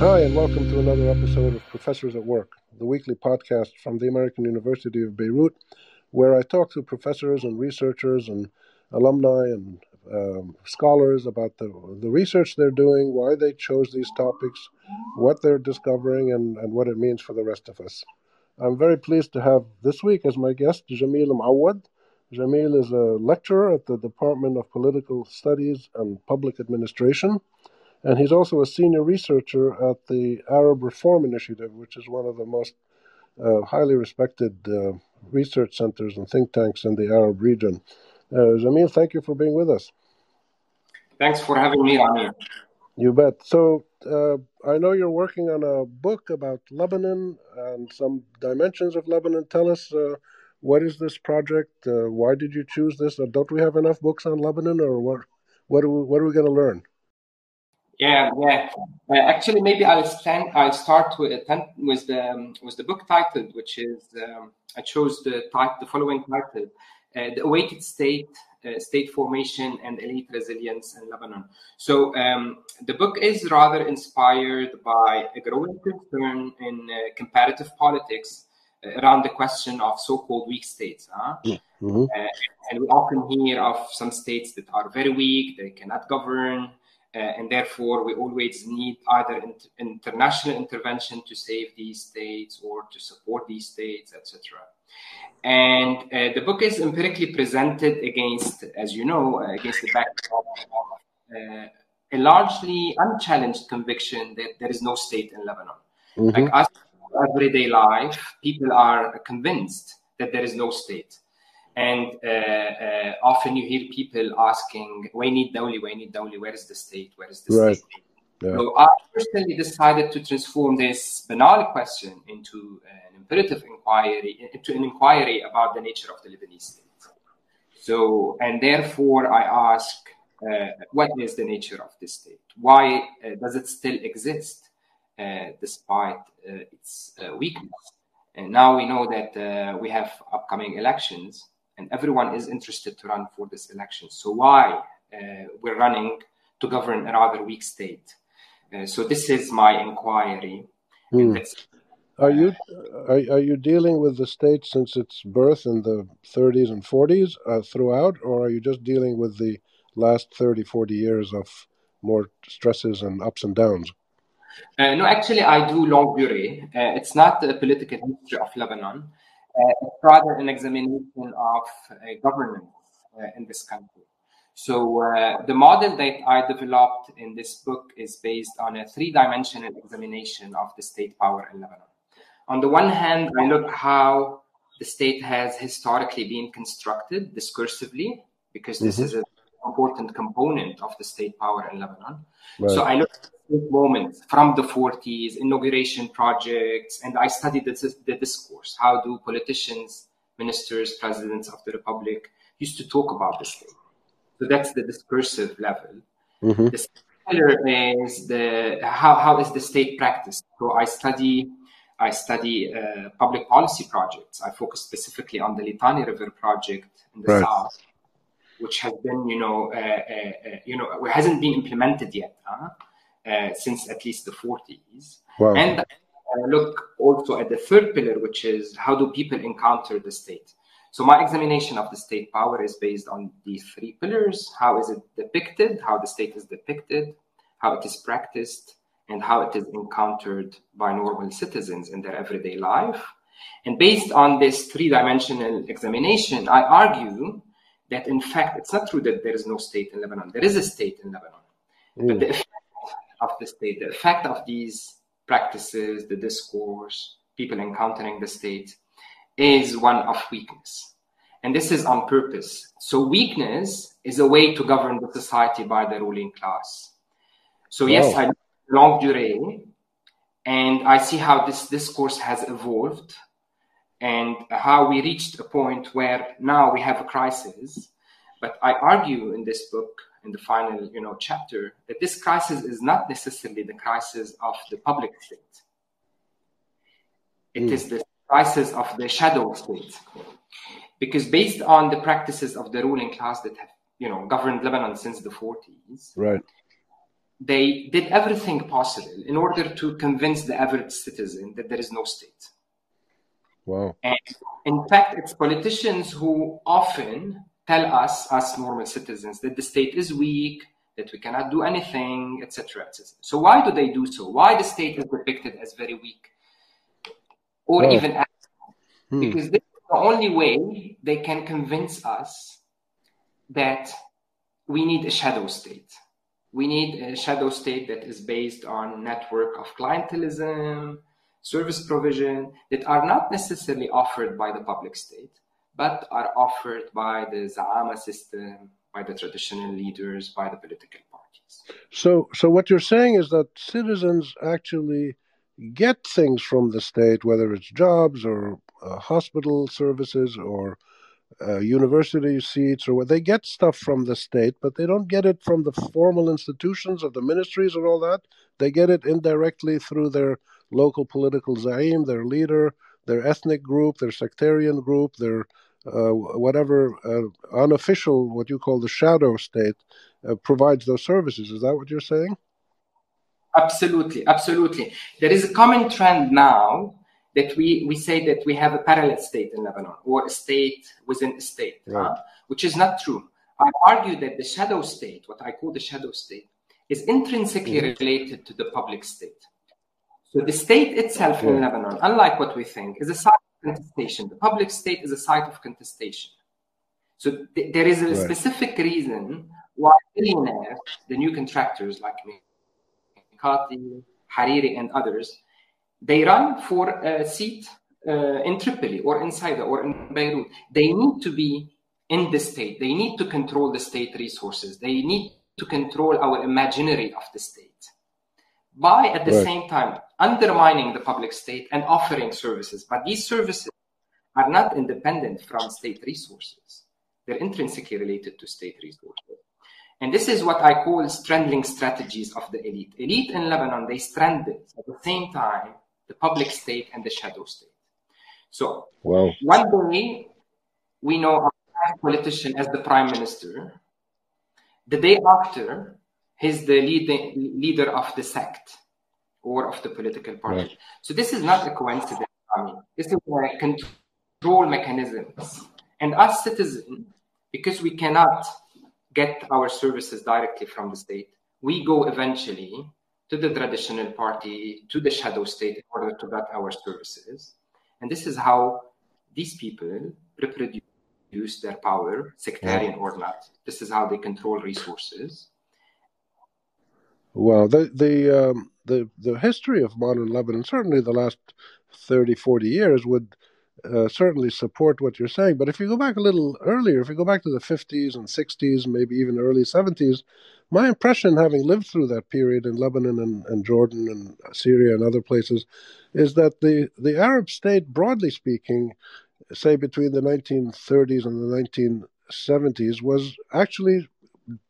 Hi, and welcome to another episode of Professors at Work, the weekly podcast from the American University of Beirut, where I talk to professors and researchers and alumni and um, scholars about the, the research they're doing, why they chose these topics, what they're discovering, and, and what it means for the rest of us. I'm very pleased to have this week as my guest Jamil Mouawad. Jamil is a lecturer at the Department of Political Studies and Public Administration, and he's also a senior researcher at the Arab Reform Initiative, which is one of the most uh, highly respected uh, research centers and think tanks in the Arab region. Uh, Jamil, thank you for being with us. Thanks for having me, Amir. You bet. So, uh, I know you're working on a book about Lebanon and some dimensions of Lebanon. Tell us uh, what is this project? Uh, why did you choose this? Uh, don't we have enough books on Lebanon, or what? What are we, what are we going to learn? Yeah, yeah. Uh, actually, maybe I'll stand. I'll start with with the um, with the book title, which is um, I chose the type the following title: uh, "The Awaited State uh, state formation and elite resilience in Lebanon. So um, the book is rather inspired by a growing concern in uh, comparative politics uh, around the question of so-called weak states. Huh? Mm-hmm. Uh, and we often hear of some states that are very weak, they cannot govern, uh, and therefore we always need either inter- international intervention to save these states or to support these states, etc. And uh, the book is empirically presented against, as you know, uh, against the backdrop of uh, a largely unchallenged conviction that there is no state in Lebanon. Mm-hmm. Like us, everyday life, people are convinced that there is no state. And uh, uh, often you hear people asking, we need Dawli, we need Dawli, where is the state? Where is the right. state? Yeah. So I personally decided to transform this banal question into an imperative inquiry, into an inquiry about the nature of the Lebanese state. So, and therefore I ask, uh, what is the nature of this state? Why uh, does it still exist uh, despite uh, its uh, weakness? And now we know that uh, we have upcoming elections and everyone is interested to run for this election. So why we're running to govern a rather weak state? Uh, so this is my inquiry. Mm. Are you are, are you dealing with the state since its birth in the 30s and 40s uh, throughout, or are you just dealing with the last 30, 40 years of more stresses and ups and downs? Uh, no, actually, I do longue durée. Uh, it's not the political history of Lebanon. Uh, rather an examination of uh, governance in this country. So uh, the model that I developed in this book is based on a three-dimensional examination of the state power in Lebanon. On the one hand, I look how the state has historically been constructed discursively, because this mm-hmm. is an important component of the state power in Lebanon. Right. So I look moments from the 40s, inauguration projects, and I studied the, the discourse. How do politicians, ministers, presidents of the republic used to talk about this thing? So that's the discursive level. Mm-hmm. The second is the how, how is the state practiced. So I study I study uh, public policy projects. I focus specifically on the Litani River project in the right. south, which has been you know uh, uh, uh you know hasn't been implemented yet huh? Uh, since at least the 40s. Wow. And I look also at the third pillar, which is how do people encounter the state. So my examination of the state power is based on these three pillars. How is it depicted? How the state is depicted? How it is practiced? And how it is encountered by normal citizens in their everyday life. And based on this three-dimensional examination, I argue that in fact it's not true that there is no state in Lebanon. There is a state in Lebanon. Mm. But the effect the state, the effect of these practices, the discourse, people encountering the state, is one of weakness. And this is on purpose. So weakness is a way to govern the society by the ruling class. So yes, I longue durée, and I see how this discourse has evolved and how we reached a point where now we have a crisis. But I argue in this book, in the final you know, chapter, that this crisis is not necessarily the crisis of the public state. It mm. is the crisis of the shadow state. Because based on the practices of the ruling class that have, you know, governed Lebanon since the 40s, right. they did everything possible in order to convince the average citizen that there is no state. Wow. And in fact, it's politicians who often tell us, as normal citizens, that the state is weak, that we cannot do anything, etc. etc. So why do they do so? Why the state is depicted as very weak, or oh. even hmm. because this is the only way they can convince us that we need a shadow state. We need a shadow state that is based on network of clientelism, service provision that are not necessarily offered by the public state, but are offered by the Za'ama system, by the traditional leaders, by the political parties. So, so what you're saying is that citizens actually get things from the state, whether it's jobs or uh, hospital services or uh, university seats or what they get stuff from the state, but they don't get it from the formal institutions of the ministries and all that. They get it indirectly through their local political zaim, their leader, their ethnic group, their sectarian group, their uh, whatever uh, unofficial, what you call the shadow state, uh, provides those services. Is that what you're saying? Absolutely, absolutely. There is a common trend now that we, we say that we have a parallel state in Lebanon or a state within a state, right. uh, which is not true. I argue that the shadow state, what I call the shadow state, is intrinsically mm-hmm. related to the public state. So the state itself yeah. in Lebanon, unlike what we think, is a site of contestation. The public state is a site of contestation. So th- there is a right. specific reason why billionaires, the new contractors like me, Kati, Hariri, and others, they run for a seat uh, in Tripoli or in Saida or in Beirut. They need to be in the state. They need to control the state resources. They need to control our imaginary of the state by at the right. same time undermining the public state and offering services. But these services are not independent from state resources. They're intrinsically related to state resources. And this is what I call strangling strategies of the elite. Elite in Lebanon, they stranded at the same time the public state and the shadow state. So wow. one day we know a politician as the prime minister. The day after, he's the leading, leader of the sect or of the political party. Right. So this is not a coincidence. I mean, this is a control mechanisms. And us citizens, because we cannot get our services directly from the state, we go eventually to the traditional party, to the shadow state in order to get our services. And this is how these people reproduce their power, sectarian or not. This is how they control resources. Well, the the um, the the history of modern Lebanon, certainly the last 30, 40 years, would uh, certainly support what you're saying. But if you go back a little earlier, if you go back to the 50s and 60s, maybe even early 70s, my impression, having lived through that period in Lebanon and, and Jordan and Syria and other places, is that the, the Arab state, broadly speaking, say between the 1930s and the 1970s, was actually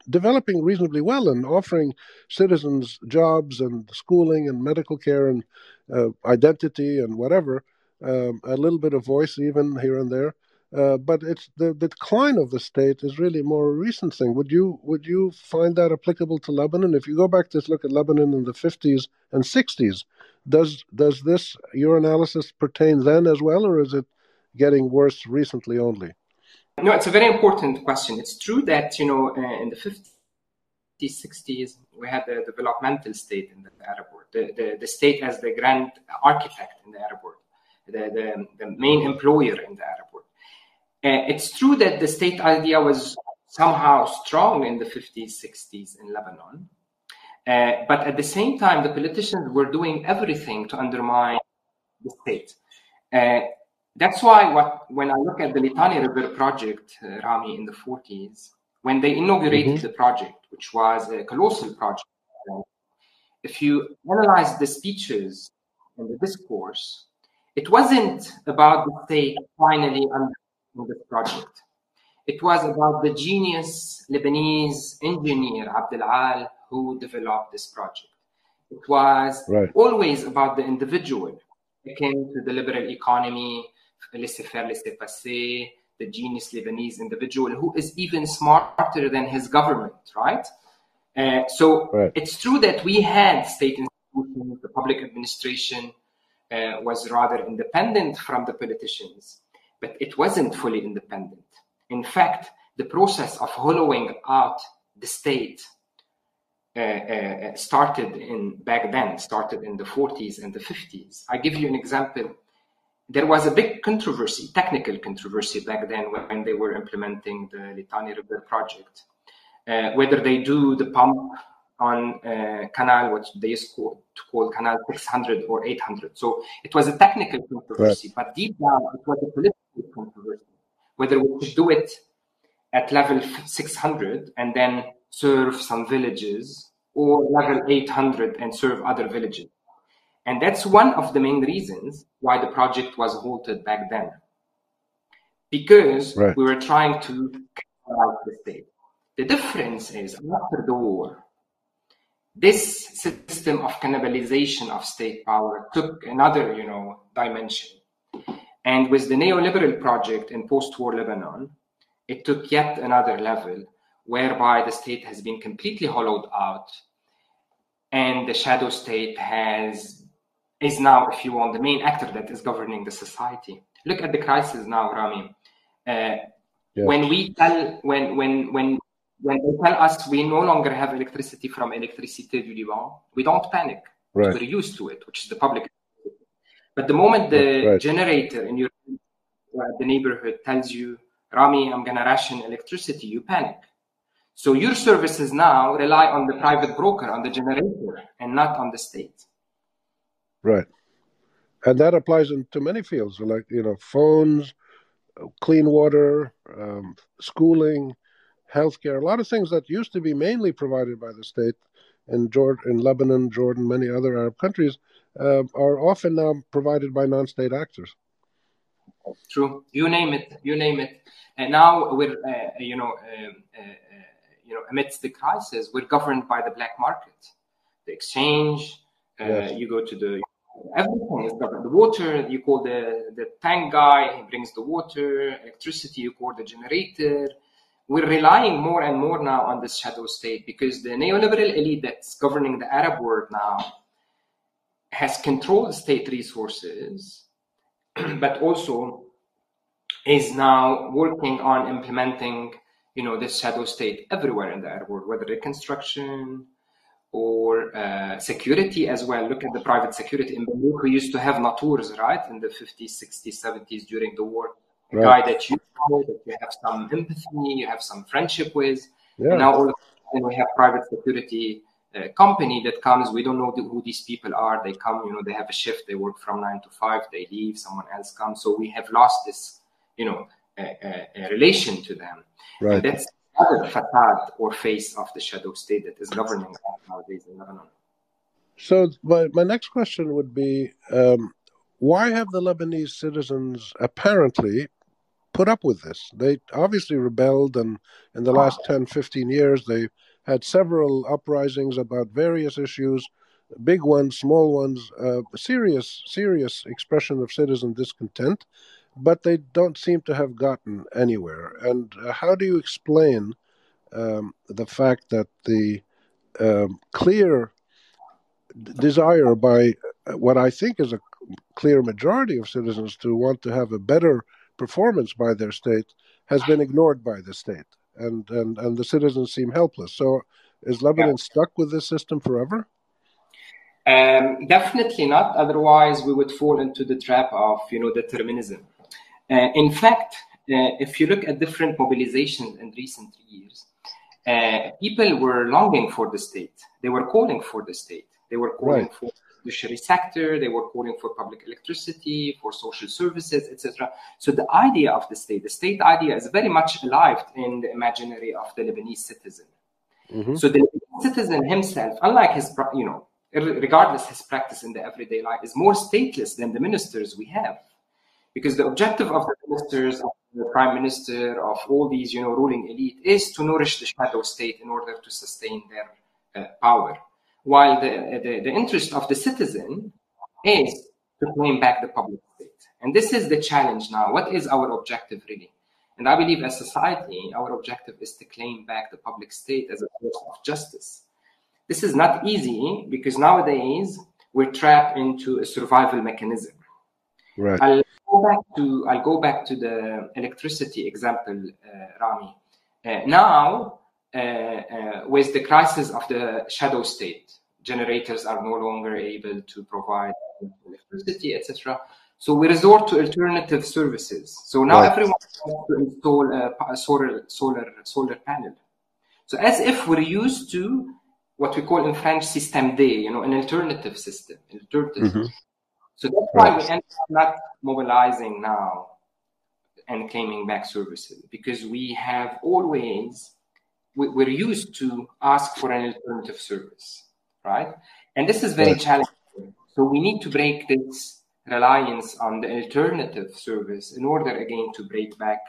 developing reasonably well and offering citizens jobs and schooling and medical care and uh, identity and whatever, um, a little bit of voice even here and there. Uh, but it's the, the, decline of the state is really more a recent thing. Would you would you find that applicable to Lebanon? If you go back to look at Lebanon in the 50s and 60s, does does this your analysis pertain then as well, or is it getting worse recently only? No, it's a very important question. It's true that, you know, uh, in the 50s, 60s, we had the developmental state in the Arab world, the, the, the state as the grand architect in the Arab world, the, the, the main employer in the Arab world. Uh, it's true that the state idea was somehow strong in the 50s, 60s in Lebanon. Uh, but at the same time, the politicians were doing everything to undermine the state. Uh, that's why what, when I look at the Litani River project, uh, Rami, in the 40s, when they inaugurated mm-hmm. the project, which was a colossal project, uh, if you analyze the speeches and the discourse, it wasn't about the state finally undertaking this project. It was about the genius Lebanese engineer Abdel Al who developed this project. It was right. always about the individual, akin to the liberal economy, laissez-faire, laissez-passer, the genius Lebanese individual who is even smarter than his government, right? Uh, so right. it's true that we had state institutions, the public administration uh, was rather independent from the politicians, but it wasn't fully independent. In fact, the process of hollowing out the state uh, uh, started in back then, started in the 40s and the 50s. I give you an example. There was a big controversy, technical controversy back then when they were implementing the Litani River project, uh, whether they do the pump on uh, canal, what they used to call canal 600 or 800. So it was a technical controversy, right. but deep down it was a political controversy, whether we should do it at level 600 and then serve some villages or level 800 and serve other villages. And that's one of the main reasons why the project was halted back then. Because right. we were trying to cut out the state. The difference is after the war, this system of cannibalization of state power took another, you know, dimension. And with the neoliberal project in post-war Lebanon, it took yet another level whereby the state has been completely hollowed out and the shadow state has is now, if you want, the main actor that is governing the society. Look at the crisis now, Rami. Uh, yeah. When we tell when when when when they tell us we no longer have electricity from Electricité du Liban, we don't panic. Right. We're used to it, which is the public. But the moment the right. generator in your uh, the neighborhood tells you, Rami, I'm gonna ration electricity, you panic. So your services now rely on the private broker, on the generator, and not on the state. Right. And that applies in, to many fields, like you know, phones, clean water, um, schooling, healthcare, a lot of things that used to be mainly provided by the state in Jordan, in Lebanon, Jordan, many other Arab countries, uh, are often now provided by non-state actors. True. You name it. You name it. And now we're, uh, you know, um, uh, uh, you know, amidst the crisis, we're governed by the black market, the exchange. Uh, yes. You go to the everything is governed. The water, you call the the tank guy, he brings the water. Electricity, you call the generator we're relying more and more now on this shadow state because the neoliberal elite that's governing the Arab world now has controlled state resources, but also is now working on implementing, you know, this shadow state everywhere in the Arab world, whether reconstruction or uh, security as well. Look at the private security in Beirut. We used to have Natours, right, in the 50s, 60s, 70s during the war a right. guy that you know, that you have some empathy, you have some friendship with. Yeah. And now all of a sudden we have private security uh, company that comes. We don't know the, who these people are. They come, you know, they have a shift. They work from nine to five. They leave. Someone else comes. So we have lost this, you know, relation to them. Right. And that's another facade or face of the shadow state that is governing nowadays in Lebanon. So my, my next question would be, um, why have the Lebanese citizens apparently put up with this. They obviously rebelled, and in the last 10, 15 years, they had several uprisings about various issues, big ones, small ones, uh, serious, serious expression of citizen discontent, but they don't seem to have gotten anywhere. And uh, how do you explain um, the fact that the um, clear desire by what I think is a clear majority of citizens to want to have a better performance by their state has been ignored by the state, and and and the citizens seem helpless. So, is Lebanon yeah. stuck with this system forever? Um, definitely not. Otherwise, we would fall into the trap of you know determinism. Uh, in fact, uh, if you look at different mobilizations in recent years, uh, people were longing for the state. They were calling for the state. They were calling right. for judiciary sector. They were calling for public electricity, for social services, etc. So the idea of the state, the state idea, is very much alive in the imaginary of the Lebanese citizen. Mm-hmm. So the citizen himself, unlike his, you know, regardless his practice in the everyday life, is more stateless than the ministers we have, because the objective of the ministers, of the prime minister, of all these, you know, ruling elite, is to nourish the shadow state in order to sustain their uh, power while the, the, the interest of the citizen is to claim back the public state. And this is the challenge now. What is our objective really? And I believe as society, our objective is to claim back the public state as a source of justice. This is not easy because nowadays we're trapped into a survival mechanism. Right. I'll go back to I'll go back to the electricity example, uh, Rami. Uh, now, uh, uh, with the crisis of the shadow state, generators are no longer able to provide electricity, etc. So we resort to alternative services. So now Right. everyone wants to install a, solar solar solar panel. So as if we're used to what we call in French système D, you know, an alternative system, alternative. Mhm. So that's why we end up not mobilizing now and claiming back services because we have always we, we're used to ask for an alternative service, right? And this is very Right. challenging. So we need to break this reliance on the alternative service in order again to break back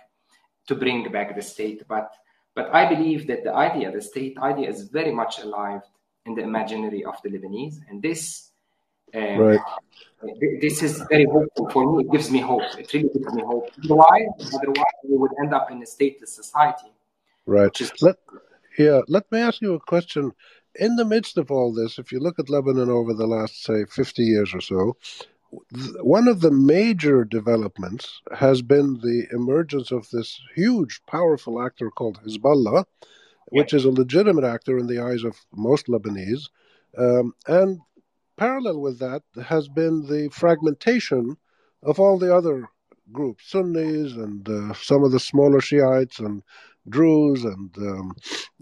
to bring back the state. But but I believe that the idea, the state idea, is very much alive in the imaginary of the Lebanese, and this. Um, Right. This is very hopeful for me. It gives me hope. It really gives me hope. Otherwise, otherwise we would end up in a stateless society. Right. Is Let yeah. Let me ask you a question. In the midst of all this, if you look at Lebanon over the last say fifty years or so, one of the major developments has been the emergence of this huge, powerful actor called Hezbollah, which is a legitimate actor in the eyes of most Lebanese, um, and parallel with that has been the fragmentation of all the other groups, Sunnis and uh, some of the smaller Shiites and Druze and um,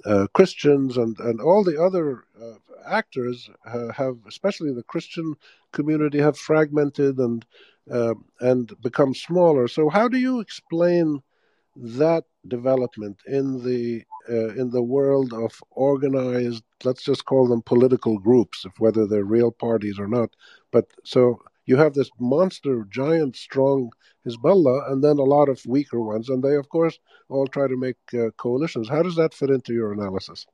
uh, Christians and, and all the other uh, actors uh, have, especially the Christian community, have fragmented and uh, and become smaller. So, how do you explain that development in the uh, in the world of organized, let's just call them political groups, if whether they're real parties or not. But so you have this monster, giant, strong Hezbollah, and then a lot of weaker ones, and they, of course, all try to make uh, coalitions. How does that fit into your analysis?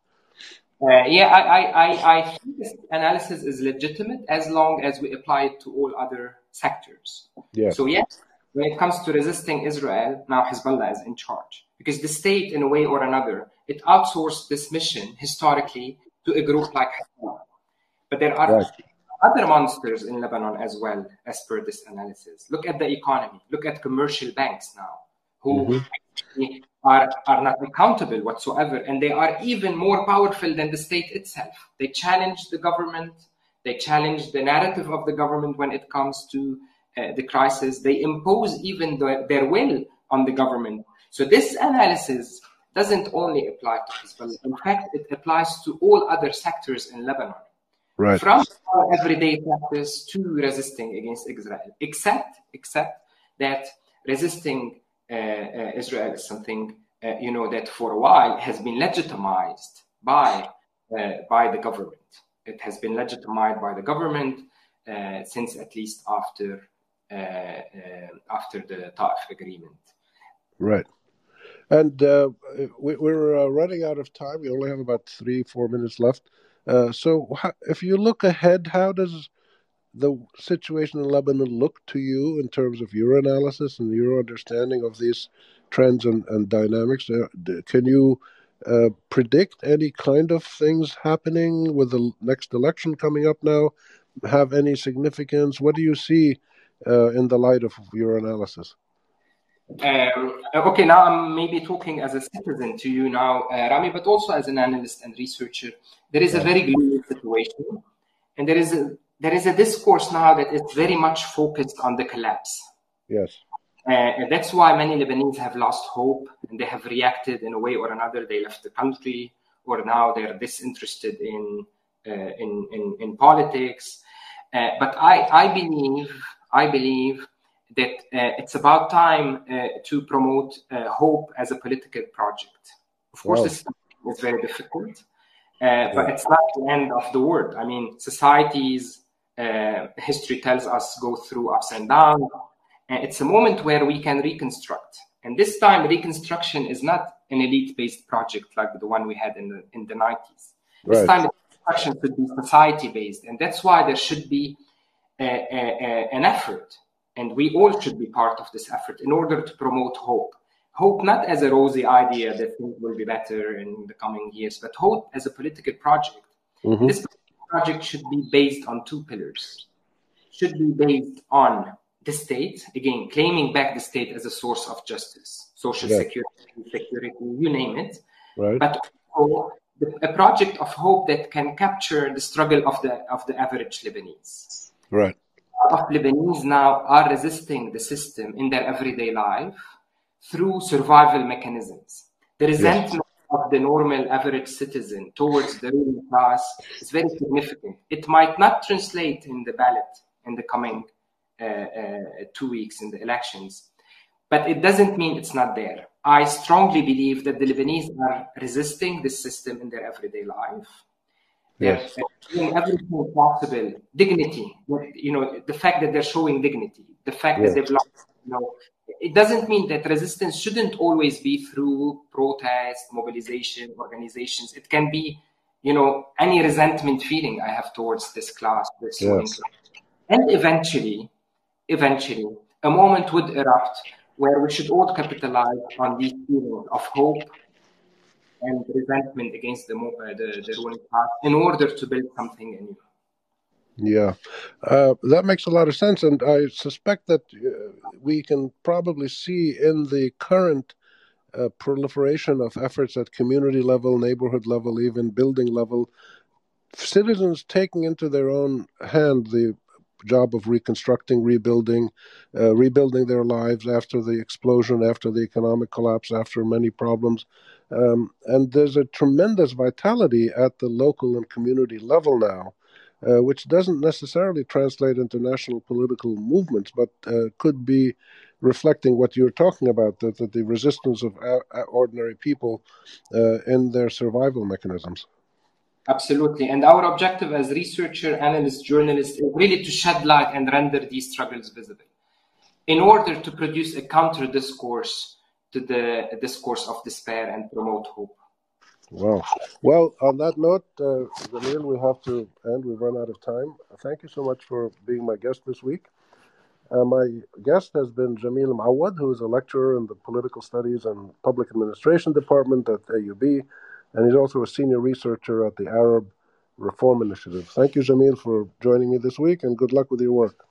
Uh, yeah, I, I, I, I think this analysis is legitimate as long as we apply it to all other sectors. Yeah. So yes, when it comes to resisting Israel, now Hezbollah is in charge because the state, in a way or another, it outsourced this mission historically to a group like Hezbollah. But there are Right. other monsters in Lebanon as well, as per this analysis. Look at the economy. Look at commercial banks now, who Mhm. are, are not accountable whatsoever, and they are even more powerful than the state itself. They challenge the government. They challenge the narrative of the government when it comes to uh, the crisis. They impose even the, their will on the government. So this analysis doesn't only apply to Hezbollah. In fact, it applies to all other sectors in Lebanon Right. from our everyday practice to resisting against Israel, except except that resisting uh, uh, Israel is something uh, you know that for a while has been legitimized by uh, by the government. It has been legitimized by the government uh, since at least after uh, uh, after the Taif agreement. Right. And uh, we, we're uh, running out of time. We only have about three, four minutes left. Uh, so, how, if you look ahead, how does the situation in Lebanon look to you in terms of your analysis and your understanding of these trends and, and dynamics? Uh, can you uh, predict any kind of things happening with the next election coming up now? Have any significance? What do you see uh, in the light of your analysis? Um, okay, now I'm maybe talking as a citizen to you now, uh, Rami, but also as an analyst and researcher. There is a very gloomy situation, and there is a there is a discourse now that is very much focused on the collapse. Yes. Uh, and that's why many Lebanese have lost hope and they have reacted in a way or another. They left the country, or now they're disinterested in uh, in, in in politics. Uh, but I I believe I believe that uh, it's about time uh, to promote uh, hope as a political project. Of course, Wow. this is very difficult, uh, but it's not the end of the world. I mean, societies, uh, history tells us, go through ups and downs. And it's a moment where we can reconstruct. And this time, reconstruction is not an elite-based project like the one we had in the in the 90s. This Right. time, reconstruction should be society-based, and that's why there should be a, a, a, an effort, and we all should be part of this effort in order to promote hope. Hope not as a rosy idea that things will be better in the coming years, but hope as a political project Mm-hmm. This project should be based on two pillars. Should be based on the state, again, claiming back the state as a source of justice, social yeah. security, security, you name it. Right. But also a project of hope that can capture the struggle of the of the average Lebanese. Right. Of Lebanese now are resisting the system in their everyday life through survival mechanisms. The resentment yes. of the normal average citizen towards the ruling class is very significant. It might not translate in the ballot in the coming uh, uh, two weeks in the elections, but it doesn't mean it's not there. I strongly believe that the Lebanese are resisting this system in their everyday life. Yes. doing everything possible. Dignity, you know, the fact that they're showing dignity, the fact yes. that they've lost, you know, it doesn't mean that resistance shouldn't always be through protest, mobilization, organizations. It can be, you know, any resentment feeling I have towards this class, this yes. And eventually, eventually, a moment would erupt where we should all capitalize on these feelings of hope and resentment against the, uh, the, the ruling class in order to build something new. Yeah, uh, that makes a lot of sense, and I suspect that uh, we can probably see in the current uh, proliferation of efforts at community level, neighborhood level, even building level, citizens taking into their own hand the job of reconstructing, rebuilding, uh, rebuilding their lives after the explosion, after the economic collapse, after many problems. Um, and there's a tremendous vitality at the local and community level now, uh, which doesn't necessarily translate into national political movements, but uh, could be reflecting what you're talking about that, that the resistance of ordinary people uh, in their survival mechanisms. Absolutely. And our objective as researcher, analyst, journalist is really to shed light and render these struggles visible in order to produce a counter discourse to the discourse of despair and promote hope. Wow. Well, on that note, uh, Jamil, we have to end. We've run out of time. Thank you so much for being my guest this week. Uh, my guest has been Jamil Mouawad, who is a lecturer in the Political Studies and Public Administration Department at AUB and he's also a senior researcher at the Arab Reform Initiative. Thank you, Jamil, for joining me this week, and good luck with your work.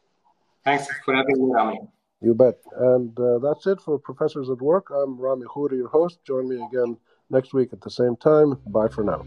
Thanks for having me, Rami. You bet. And uh, that's it for Professors at Work. I'm Rami Khouri, your host. Join me again next week at the same time. Bye for now.